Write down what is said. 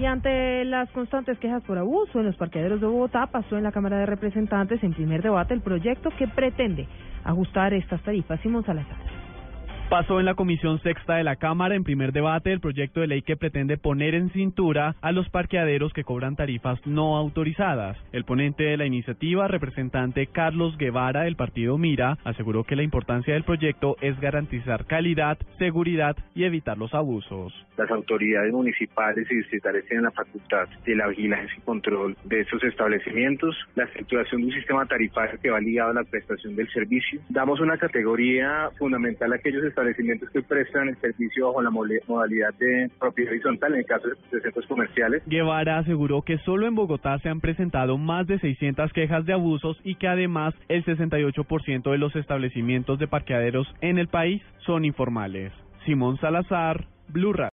Y ante las constantes quejas por abuso en los parqueaderos de Bogotá, pasó en la Cámara de Representantes en primer debate el proyecto que pretende ajustar estas tarifas. Simón Salazar. Pasó en la Comisión Sexta de la Cámara en primer debate el proyecto de ley que pretende poner en cintura a los parqueaderos que cobran tarifas no autorizadas. El ponente de la iniciativa, representante Carlos Guevara del partido Mira, aseguró que la importancia del proyecto es garantizar calidad, seguridad y evitar los abusos. Las autoridades municipales y distritales tienen la facultad de la vigilancia y control de esos establecimientos, la estructuración de un sistema tarifario que va ligado a la prestación del servicio. Damos una categoría fundamental a aquellos establecimientos que prestan el servicio bajo la modalidad de propiedad horizontal, en el caso de centros comerciales. Guevara aseguró que solo en Bogotá se han presentado más de 600 quejas de abusos y que además el 68% de los establecimientos de parqueaderos en el país son informales. Simón Salazar, Blue Radio.